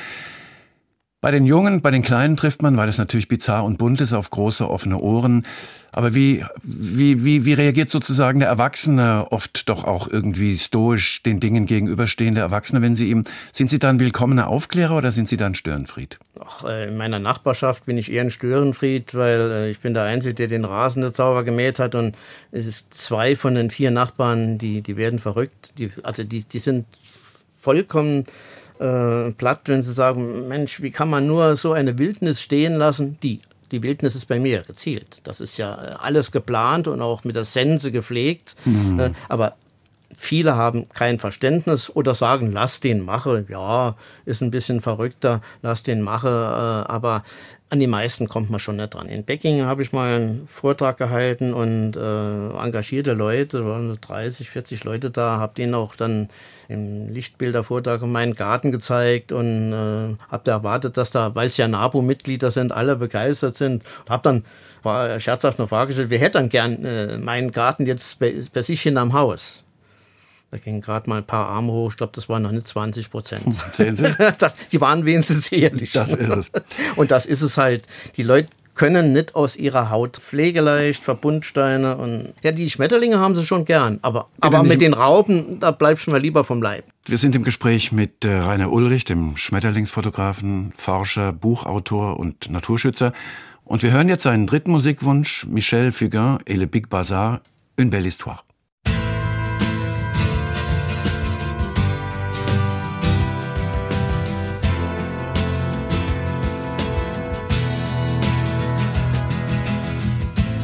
[SPEAKER 2] Bei den Jungen, bei den Kleinen trifft man, weil es natürlich bizarr und bunt ist, auf große offene Ohren. Aber wie, wie, wie, wie reagiert sozusagen der Erwachsene, oft doch auch irgendwie stoisch den Dingen gegenüberstehende Erwachsene, wenn Sie ihm, sind Sie dann willkommener Aufklärer oder sind Sie dann Störenfried?
[SPEAKER 3] Ach, äh, in meiner Nachbarschaft bin ich eher ein Störenfried, weil äh, ich bin der Einzige, der den Rasen der Zauber gemäht hat und es ist zwei von den vier Nachbarn, die, die werden verrückt. Die, also die, die sind vollkommen äh, platt, wenn sie sagen, Mensch, wie kann man nur so eine Wildnis stehen lassen? Die, die Wildnis ist bei mir gezielt. Das ist ja alles geplant und auch mit der Sense gepflegt. Mhm. Äh, aber viele haben kein Verständnis oder sagen, lass den mache. Ja, ist ein bisschen verrückter, lass den mache. Äh, aber an die meisten kommt man schon nicht dran. In Becking habe ich mal einen Vortrag gehalten und äh, engagierte Leute, waren 30, 40 Leute da, habe denen auch dann im Lichtbildervortrag meinen Garten gezeigt und äh, habe da erwartet, dass da, weil es ja NABU-Mitglieder sind, alle begeistert sind. Habe dann war scherzhaft gestellt, wer hätte dann gern äh, meinen Garten jetzt bei, bei sich hinterm Haus? Da gingen gerade mal ein paar Arme hoch. Ich glaube, das waren noch nicht 20 Prozent. Sehen Sie? Das, die waren wenigstens ehrlich.
[SPEAKER 2] Das ist es.
[SPEAKER 3] Und das ist es halt. Die Leute können nicht aus ihrer Haut pflegeleicht, Verbundsteine und ja, die Schmetterlinge haben sie schon gern, aber, aber mit den Raupen, da bleibst du mal lieber vom Leib.
[SPEAKER 2] Wir sind im Gespräch mit äh, Rainer Ulrich, dem Schmetterlingsfotografen, Forscher, Buchautor und Naturschützer. Und wir hören jetzt seinen dritten Musikwunsch, Michel Fugain et le Big Bazar, Une belle histoire.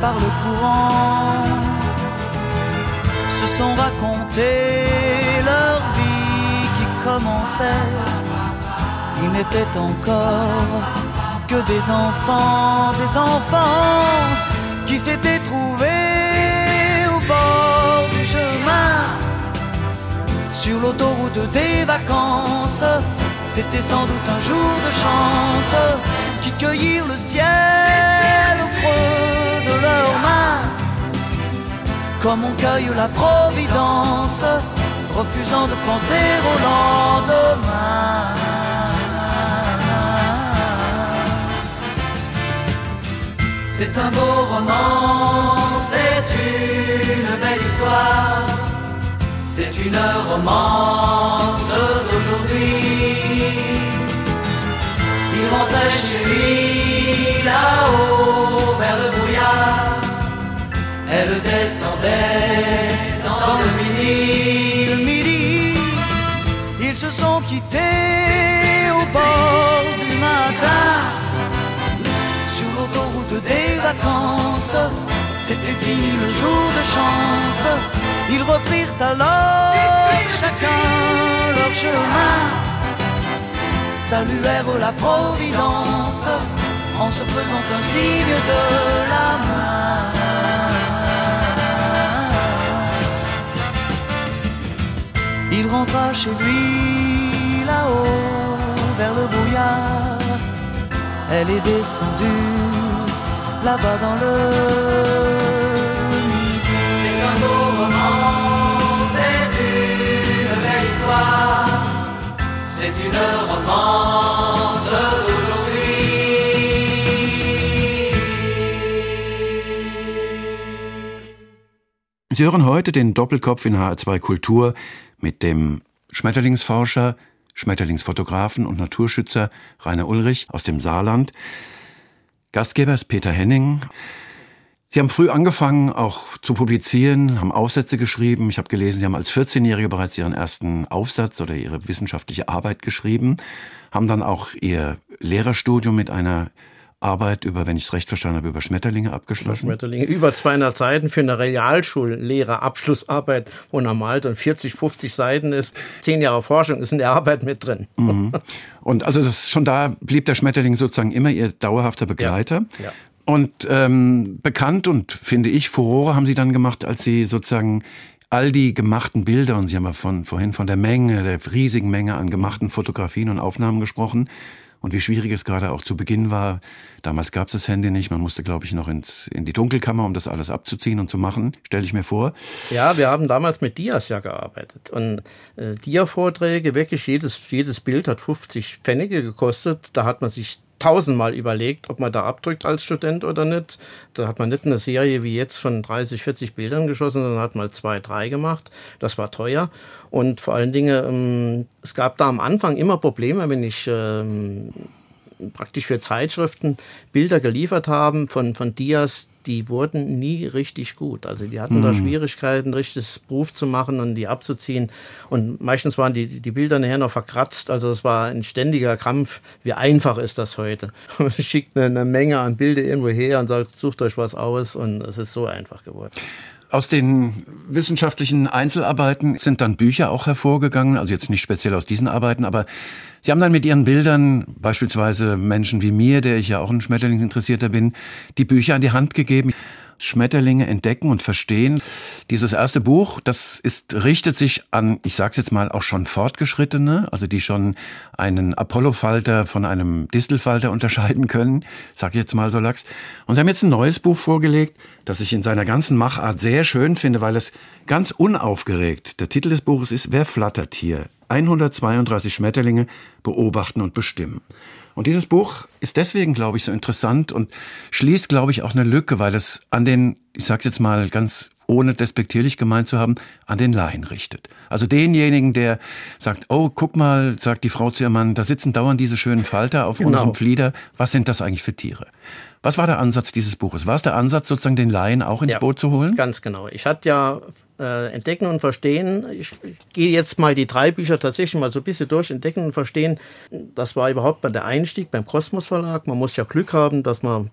[SPEAKER 6] par le courant, se sont racontés leur vie qui commençait. Ils n'étaient encore que des enfants, des enfants qui s'étaient trouvés au bord du chemin, sur l'autoroute des vacances. C'était sans doute un jour de chance qui cueillirent le ciel au creux comme on cueille la providence, refusant de penser au lendemain. C'est un beau roman, c'est une belle histoire, c'est une romance d'aujourd'hui il rentrait chez lui là-haut vers le. Elle descendait dans le midi. Le midi, ils se sont quittés au bord du matin. Sur l'autoroute des vacances, c'était fini le jour de chance. Ils reprirent alors chacun leur chemin saluèrent la Providence en se faisant un signe de la main. Il rentra chez lui là-haut vers le brouillard. Elle est descendue là-bas dans le C'est un beau roman, c'est une belle histoire. C'est une romance d'aujourd'hui.
[SPEAKER 2] Sie hören heute den Doppelkopf in HR2 Kultur mit dem Schmetterlingsforscher, Schmetterlingsfotografen und Naturschützer Rainer Ulrich aus dem Saarland. Gastgeber ist Peter Henning. Sie haben früh angefangen, auch zu publizieren, haben Aufsätze geschrieben. Ich habe gelesen, Sie haben als 14-Jährige bereits Ihren ersten Aufsatz oder Ihre wissenschaftliche Arbeit geschrieben, haben dann auch Ihr Lehrerstudium mit einer Arbeit über, wenn ich es recht verstanden habe, über Schmetterlinge abgeschlossen.
[SPEAKER 3] Über Schmetterlinge, über 200 Seiten für eine Realschullehrerabschlussarbeit, wo normal dann 40, 50 Seiten ist. Zehn Jahre Forschung ist in der Arbeit mit drin.
[SPEAKER 2] Mhm. Und also das, schon da blieb der Schmetterling sozusagen immer Ihr dauerhafter Begleiter.
[SPEAKER 3] Ja. ja.
[SPEAKER 2] Und ähm, bekannt und finde ich, Furore haben sie dann gemacht, als sie sozusagen all die gemachten Bilder, und Sie haben ja von, vorhin von der Menge, der riesigen Menge an gemachten Fotografien und Aufnahmen gesprochen, und wie schwierig es gerade auch zu Beginn war. Damals gab es das Handy nicht, man musste, glaube ich, noch ins, in die Dunkelkammer, um das alles abzuziehen und zu machen, stelle ich mir vor.
[SPEAKER 3] Ja, wir haben damals mit Dias ja gearbeitet. Und äh, Dia-Vorträge, wirklich jedes, jedes Bild hat 50 Pfennige gekostet. Da hat man sich tausendmal überlegt, ob man da abdrückt als Student oder nicht. Da hat man nicht eine Serie wie jetzt von 30, 40 Bildern geschossen, sondern hat mal zwei, drei gemacht. Das war teuer. Und vor allen Dingen, ähm, es gab da am Anfang immer Probleme, wenn ich ähm, praktisch für Zeitschriften Bilder geliefert haben von, von Dias, die wurden nie richtig gut. Also die hatten hm. da Schwierigkeiten, richtiges Beruf zu machen und die abzuziehen. Und meistens waren die, die Bilder nachher noch verkratzt. Also es war ein ständiger Krampf. Wie einfach ist das heute? Man schickt eine, eine Menge an Bilder irgendwo her und sagt, sucht euch was aus und es ist so einfach geworden.
[SPEAKER 2] Aus den wissenschaftlichen Einzelarbeiten sind dann Bücher auch hervorgegangen, also jetzt nicht speziell aus diesen Arbeiten, aber Sie haben dann mit Ihren Bildern, beispielsweise Menschen wie mir, der ich ja auch ein Schmetterlingsinteressierter bin, die Bücher an die Hand gegeben. Schmetterlinge entdecken und verstehen. Dieses erste Buch, das ist, richtet sich an, ich sag's jetzt mal, auch schon Fortgeschrittene, also die schon einen Apollo-Falter von einem Distelfalter unterscheiden können, sag ich jetzt mal so Lachs. Und sie haben jetzt ein neues Buch vorgelegt, das ich in seiner ganzen Machart sehr schön finde, weil es ganz unaufgeregt, der Titel des Buches ist Wer flattert hier? 132 Schmetterlinge beobachten und bestimmen. Und dieses Buch ist deswegen, glaube ich, so interessant und schließt, glaube ich, auch eine Lücke, weil es an den, ich sage jetzt mal ganz ohne despektierlich gemeint zu haben, an den Laien richtet. Also denjenigen, der sagt, oh, guck mal, sagt die Frau zu ihrem Mann, da sitzen dauernd diese schönen Falter auf genau. unserem Flieder. Was sind das eigentlich für Tiere? Was war der Ansatz dieses Buches? War es der Ansatz, sozusagen den Laien auch ins ja, Boot zu holen?
[SPEAKER 3] Ganz genau. Ich hatte ja äh, Entdecken und Verstehen. Ich, ich gehe jetzt mal die drei Bücher tatsächlich mal so ein bisschen durch. Entdecken und Verstehen. Das war überhaupt mal der Einstieg beim Kosmos Verlag. Man muss ja Glück haben, dass man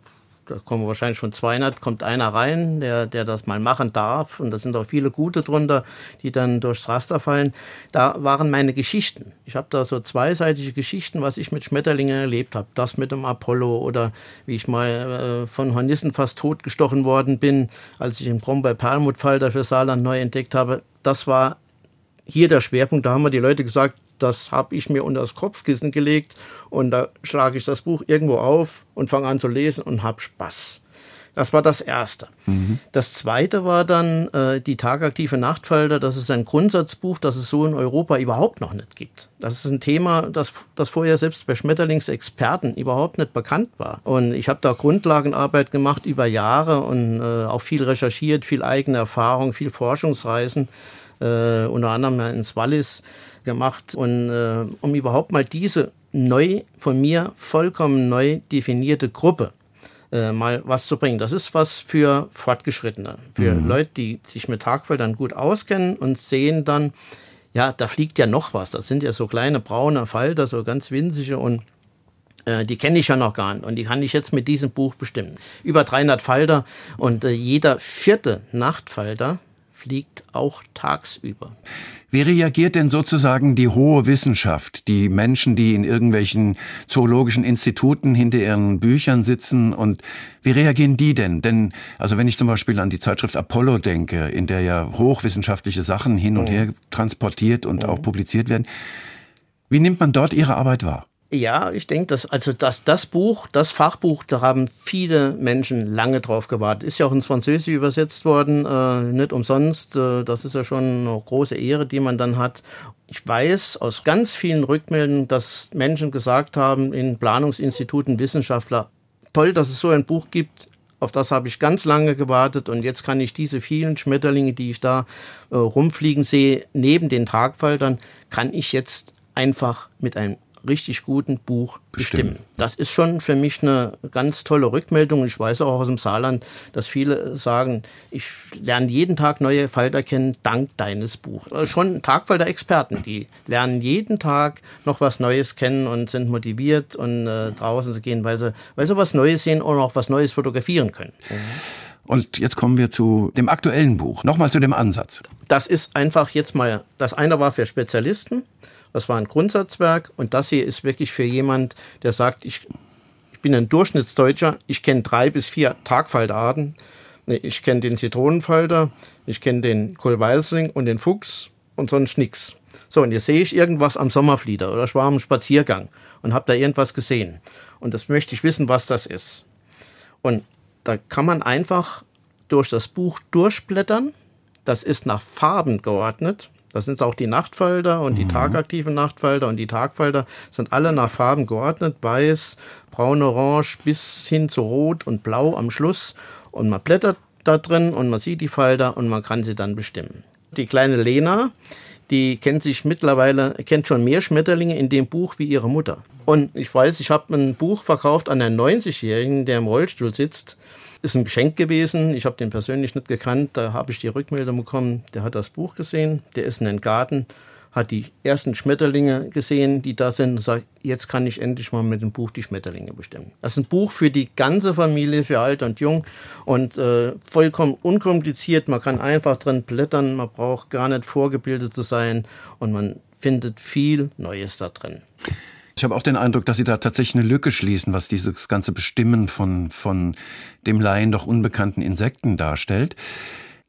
[SPEAKER 3] da kommen wahrscheinlich von 200, kommt einer rein, der, der das mal machen darf. Und da sind auch viele gute drunter, die dann durchs Raster fallen. Da waren meine Geschichten. Ich habe da so zweiseitige Geschichten, was ich mit Schmetterlingen erlebt habe. Das mit dem Apollo oder wie ich mal äh, von Hornissen fast totgestochen worden bin, als ich den Brombeer-Perlmuttfalter für Saarland neu entdeckt habe. Das war hier der Schwerpunkt. Da haben mir die Leute gesagt, das habe ich mir unter das Kopfkissen gelegt und da schlage ich das Buch irgendwo auf und fange an zu lesen und habe Spaß. Das war das Erste. Mhm. Das Zweite war dann äh, die tagaktive Nachtfalter. Das ist ein Grundsatzbuch, das es so in Europa überhaupt noch nicht gibt. Das ist ein Thema, das, das vorher selbst bei Schmetterlingsexperten überhaupt nicht bekannt war. Und ich habe da Grundlagenarbeit gemacht über Jahre und äh, auch viel recherchiert, viel eigene Erfahrung, viel Forschungsreisen, äh, unter anderem ins Wallis gemacht. Und äh, um überhaupt mal diese neu, von mir vollkommen neu definierte Gruppe äh, mal was zu bringen. Das ist was für Fortgeschrittene, für mhm. Leute, die sich mit Tagfeldern gut auskennen und sehen dann, ja, da fliegt ja noch was. Das sind ja so kleine braune Falter, so ganz winzige und äh, die kenne ich ja noch gar nicht und die kann ich jetzt mit diesem Buch bestimmen. Über 300 Falter und äh, jeder vierte Nachtfalter fliegt auch tagsüber.
[SPEAKER 2] Wie reagiert denn sozusagen die hohe Wissenschaft, die Menschen, die in irgendwelchen zoologischen Instituten hinter ihren Büchern sitzen und wie reagieren die denn? Denn, also wenn ich zum Beispiel an die Zeitschrift Apollo denke, in der ja hochwissenschaftliche Sachen hin und mhm. her transportiert und mhm. auch publiziert werden, wie nimmt man dort ihre Arbeit wahr?
[SPEAKER 3] Ja, ich denke, dass also dass das Buch, das Fachbuch, da haben viele Menschen lange drauf gewartet. Ist ja auch ins Französische übersetzt worden, äh, nicht umsonst. Äh, das ist ja schon eine große Ehre, die man dann hat. Ich weiß aus ganz vielen Rückmeldungen, dass Menschen gesagt haben in Planungsinstituten, Wissenschaftler, toll, dass es so ein Buch gibt. Auf das habe ich ganz lange gewartet und jetzt kann ich diese vielen Schmetterlinge, die ich da äh, rumfliegen sehe, neben den Tragfaltern, kann ich jetzt einfach mit einem richtig guten Buch bestimmen.
[SPEAKER 2] Bestimmen.
[SPEAKER 3] Das ist schon für mich eine ganz tolle Rückmeldung. Ich weiß auch aus dem Saarland, dass viele sagen, ich lerne jeden Tag neue Falter kennen dank deines Buchs. Also schon Tagfalter-Experten, die lernen jeden Tag noch was Neues kennen und sind motiviert und äh, draußen zu gehen, weil sie, weil sie was Neues sehen und auch was Neues fotografieren können.
[SPEAKER 2] Und jetzt kommen wir zu dem aktuellen Buch. Nochmal zu dem Ansatz.
[SPEAKER 3] Das ist einfach jetzt mal, das eine war für Spezialisten, das war ein Grundsatzwerk und das hier ist wirklich für jemand, der sagt, ich, ich bin ein Durchschnittsdeutscher, ich kenne drei bis vier Tagfalterarten. Ich kenne den Zitronenfalter, ich kenne den Kohlweißling und den Fuchs und sonst nix. So, und jetzt sehe ich irgendwas am Sommerflieder oder ich war am Spaziergang und habe da irgendwas gesehen. Und das möchte ich wissen, was das ist. Und da kann man einfach durch das Buch durchblättern. Das ist nach Farben geordnet. Das sind auch die Nachtfalter und die tagaktiven Nachtfalter und die Tagfalter sind alle nach Farben geordnet. Weiß, braun, orange bis hin zu rot und blau am Schluss. Und man blättert da drin und man sieht die Falter und man kann sie dann bestimmen. Die kleine Lena, die kennt sich mittlerweile, kennt schon mehr Schmetterlinge in dem Buch wie ihre Mutter. Und ich weiß, ich habe ein Buch verkauft an einen 90-Jährigen, der im Rollstuhl sitzt. Ist ein Geschenk gewesen. Ich habe den persönlich nicht gekannt. Da habe ich die Rückmeldung bekommen. Der hat das Buch gesehen. Der ist in den Garten, hat die ersten Schmetterlinge gesehen, die da sind und sagt, jetzt kann ich endlich mal mit dem Buch die Schmetterlinge bestimmen. Das ist ein Buch für die ganze Familie, für alt und jung und äh, vollkommen unkompliziert. Man kann einfach drin blättern, man braucht gar nicht vorgebildet zu sein und man findet viel Neues da drin.
[SPEAKER 2] Ich habe auch den Eindruck, dass Sie da tatsächlich eine Lücke schließen, was dieses ganze Bestimmen von, von dem Laien doch unbekannten Insekten darstellt.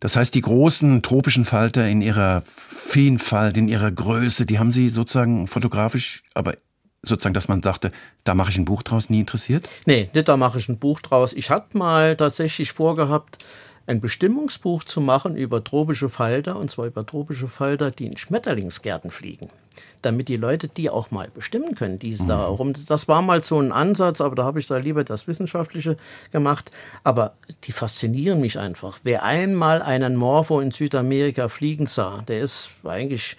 [SPEAKER 2] Das heißt, die großen tropischen Falter in ihrer Vielfalt, in ihrer Größe, die haben Sie sozusagen fotografisch, aber sozusagen, dass man sagte, da mache ich ein Buch draus, nie interessiert?
[SPEAKER 3] Nee, nicht, da mache ich ein Buch draus. Ich hatte mal tatsächlich vorgehabt, ein Bestimmungsbuch zu machen über tropische Falter, und zwar über tropische Falter, die in Schmetterlingsgärten fliegen. Damit die Leute die auch mal bestimmen können, die es da rum. Das war mal so ein Ansatz, aber da habe ich da lieber das Wissenschaftliche gemacht. Aber die faszinieren mich einfach. Wer einmal einen Morpho in Südamerika fliegen sah, der ist eigentlich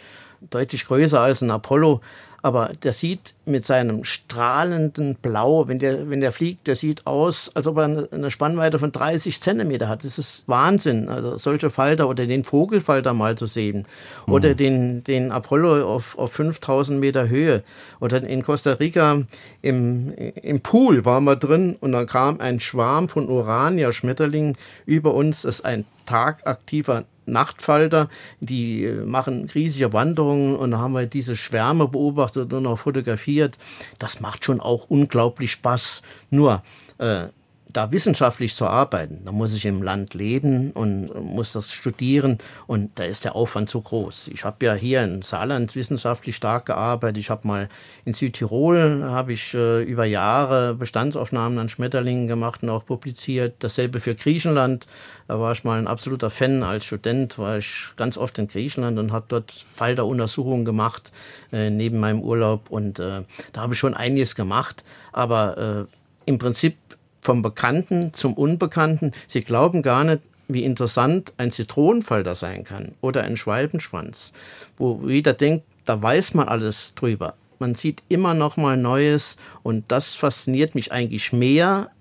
[SPEAKER 3] deutlich größer als ein Apollo. Aber der sieht mit seinem strahlenden Blau, wenn der, wenn der fliegt, der sieht aus, als ob er eine- Spannweite von 30 Zentimeter hat. Das ist Wahnsinn. Also solche Falter oder den Vogelfalter mal zu sehen. Oder den, den Apollo auf, auf 5000 Meter Höhe. Oder in Costa Rica im, im Pool waren wir drin und dann kam ein Schwarm von Urania-Schmetterlingen über uns. Das ist ein tagaktiver Nachtfalter, die äh, machen riesige Wanderungen und haben wir diese Schwärme beobachtet und auch fotografiert. Das macht schon auch unglaublich Spaß. Nur äh, da wissenschaftlich zu arbeiten, da muss ich im Land leben und muss das studieren und da ist der Aufwand zu groß. Ich habe ja hier in Saarland wissenschaftlich stark gearbeitet. Ich habe mal in Südtirol habe ich äh, über Jahre Bestandsaufnahmen an Schmetterlingen gemacht und auch publiziert. Dasselbe für Griechenland. Da war ich mal ein absoluter Fan als Student, war ich ganz oft in Griechenland und habe dort Falteruntersuchungen gemacht äh, neben meinem Urlaub und äh, da habe ich schon einiges gemacht. Aber äh, im Prinzip vom Bekannten zum Unbekannten. Sie glauben gar nicht, wie interessant ein Zitronenfalter sein kann oder ein Schwalbenschwanz, wo jeder denkt, da weiß man alles drüber. Man sieht immer noch mal Neues und das fasziniert mich eigentlich mehr,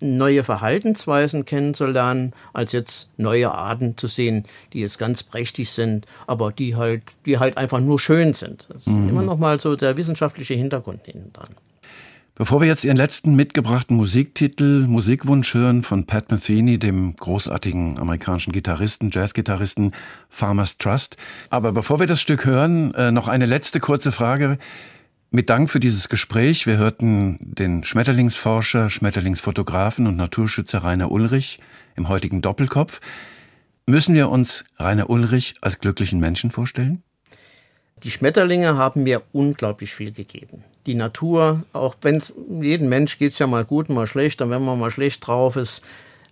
[SPEAKER 3] neue Verhaltensweisen kennenzulernen, als jetzt neue Arten zu sehen, die jetzt ganz prächtig sind, aber die halt, die halt einfach nur schön sind. Das ist immer noch mal so der wissenschaftliche Hintergrund hinten dran.
[SPEAKER 2] Bevor wir jetzt Ihren letzten mitgebrachten Musiktitel, Musikwunsch hören von Pat Metheny, dem großartigen amerikanischen Gitarristen, Jazzgitarristen Farmers Trust. Aber bevor wir das Stück hören, äh, noch eine letzte kurze Frage. Mit Dank für dieses Gespräch. Wir hörten den Schmetterlingsforscher, Schmetterlingsfotografen und Naturschützer Rainer Ulrich im heutigen Doppelkopf. Müssen wir uns Rainer Ulrich als glücklichen Menschen vorstellen?
[SPEAKER 3] Die Schmetterlinge haben mir unglaublich viel gegeben. Die Natur, auch wenn es jedem Mensch geht's ja mal gut, mal schlecht, und wenn man mal schlecht drauf ist,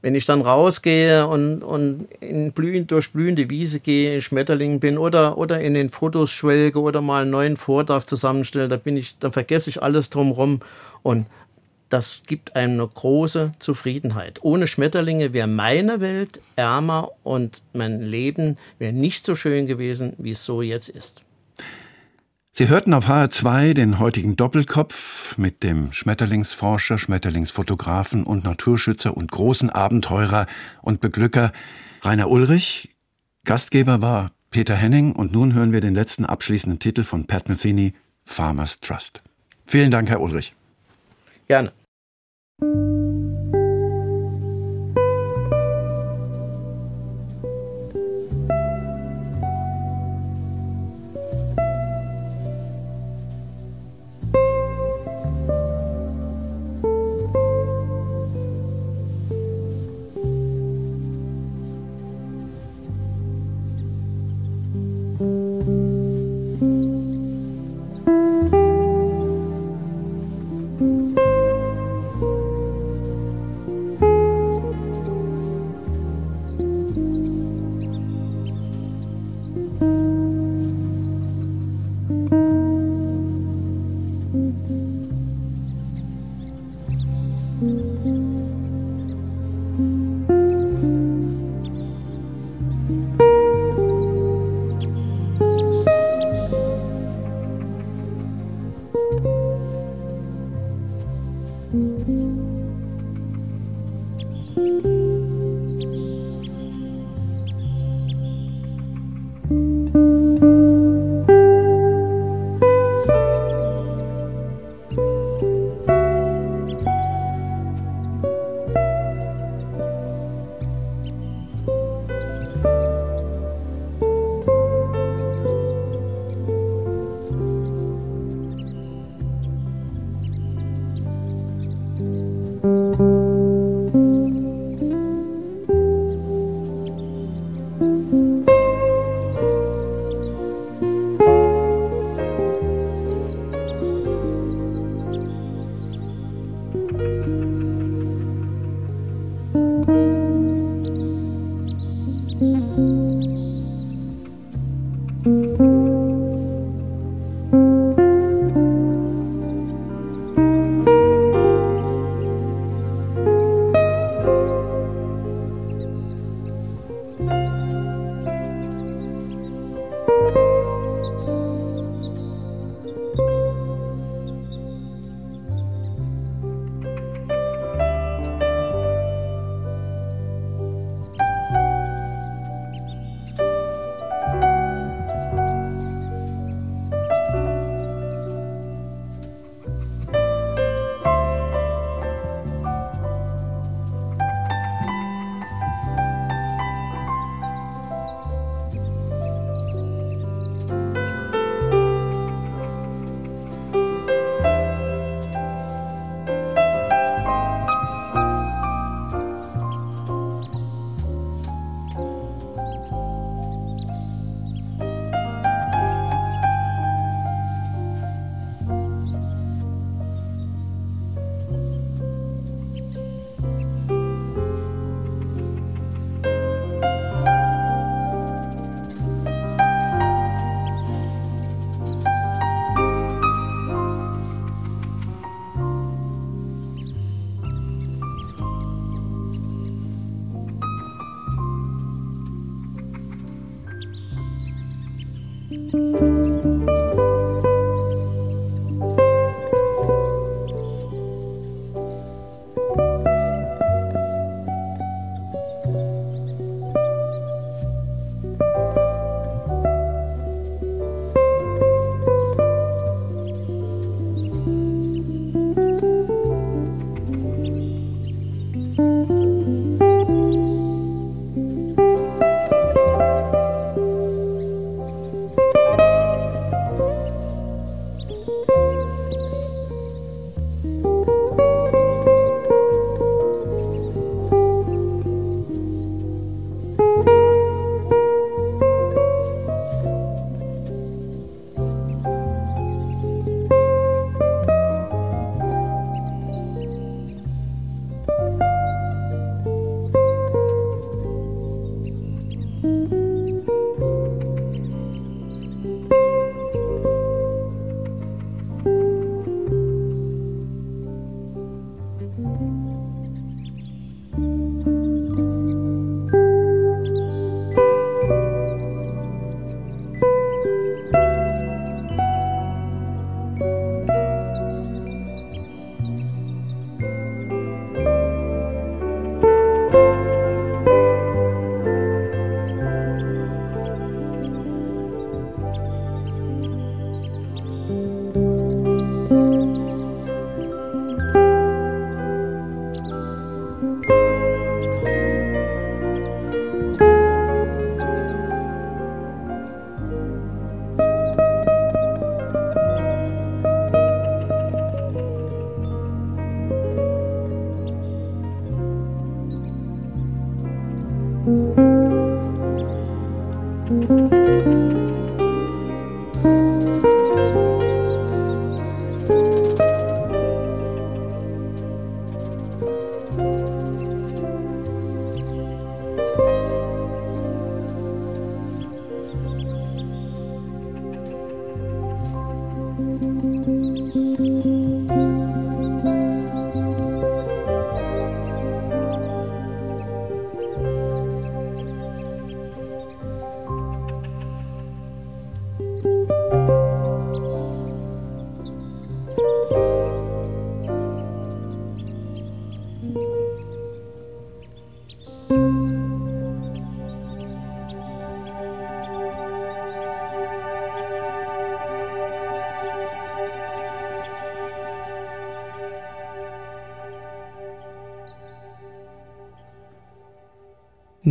[SPEAKER 3] wenn ich dann rausgehe und, und in blühend, durch blühende Wiese gehe, Schmetterling bin oder, oder in den Fotos schwelge oder mal einen neuen Vortrag zusammenstelle, da bin ich, dann vergesse ich alles drumherum und das gibt einem eine große Zufriedenheit. Ohne Schmetterlinge wäre meine Welt ärmer und mein Leben wäre nicht so schön gewesen, wie es so jetzt ist.
[SPEAKER 2] Sie hörten auf HR2 den heutigen Doppelkopf mit dem Schmetterlingsforscher, Schmetterlingsfotografen und Naturschützer und großen Abenteurer und Beglücker Rainer Ulrich. Gastgeber war Peter Henning und nun hören wir den letzten abschließenden Titel von Pat Metheny, Farmers Trust. Vielen Dank, Herr Ulrich.
[SPEAKER 3] Gerne.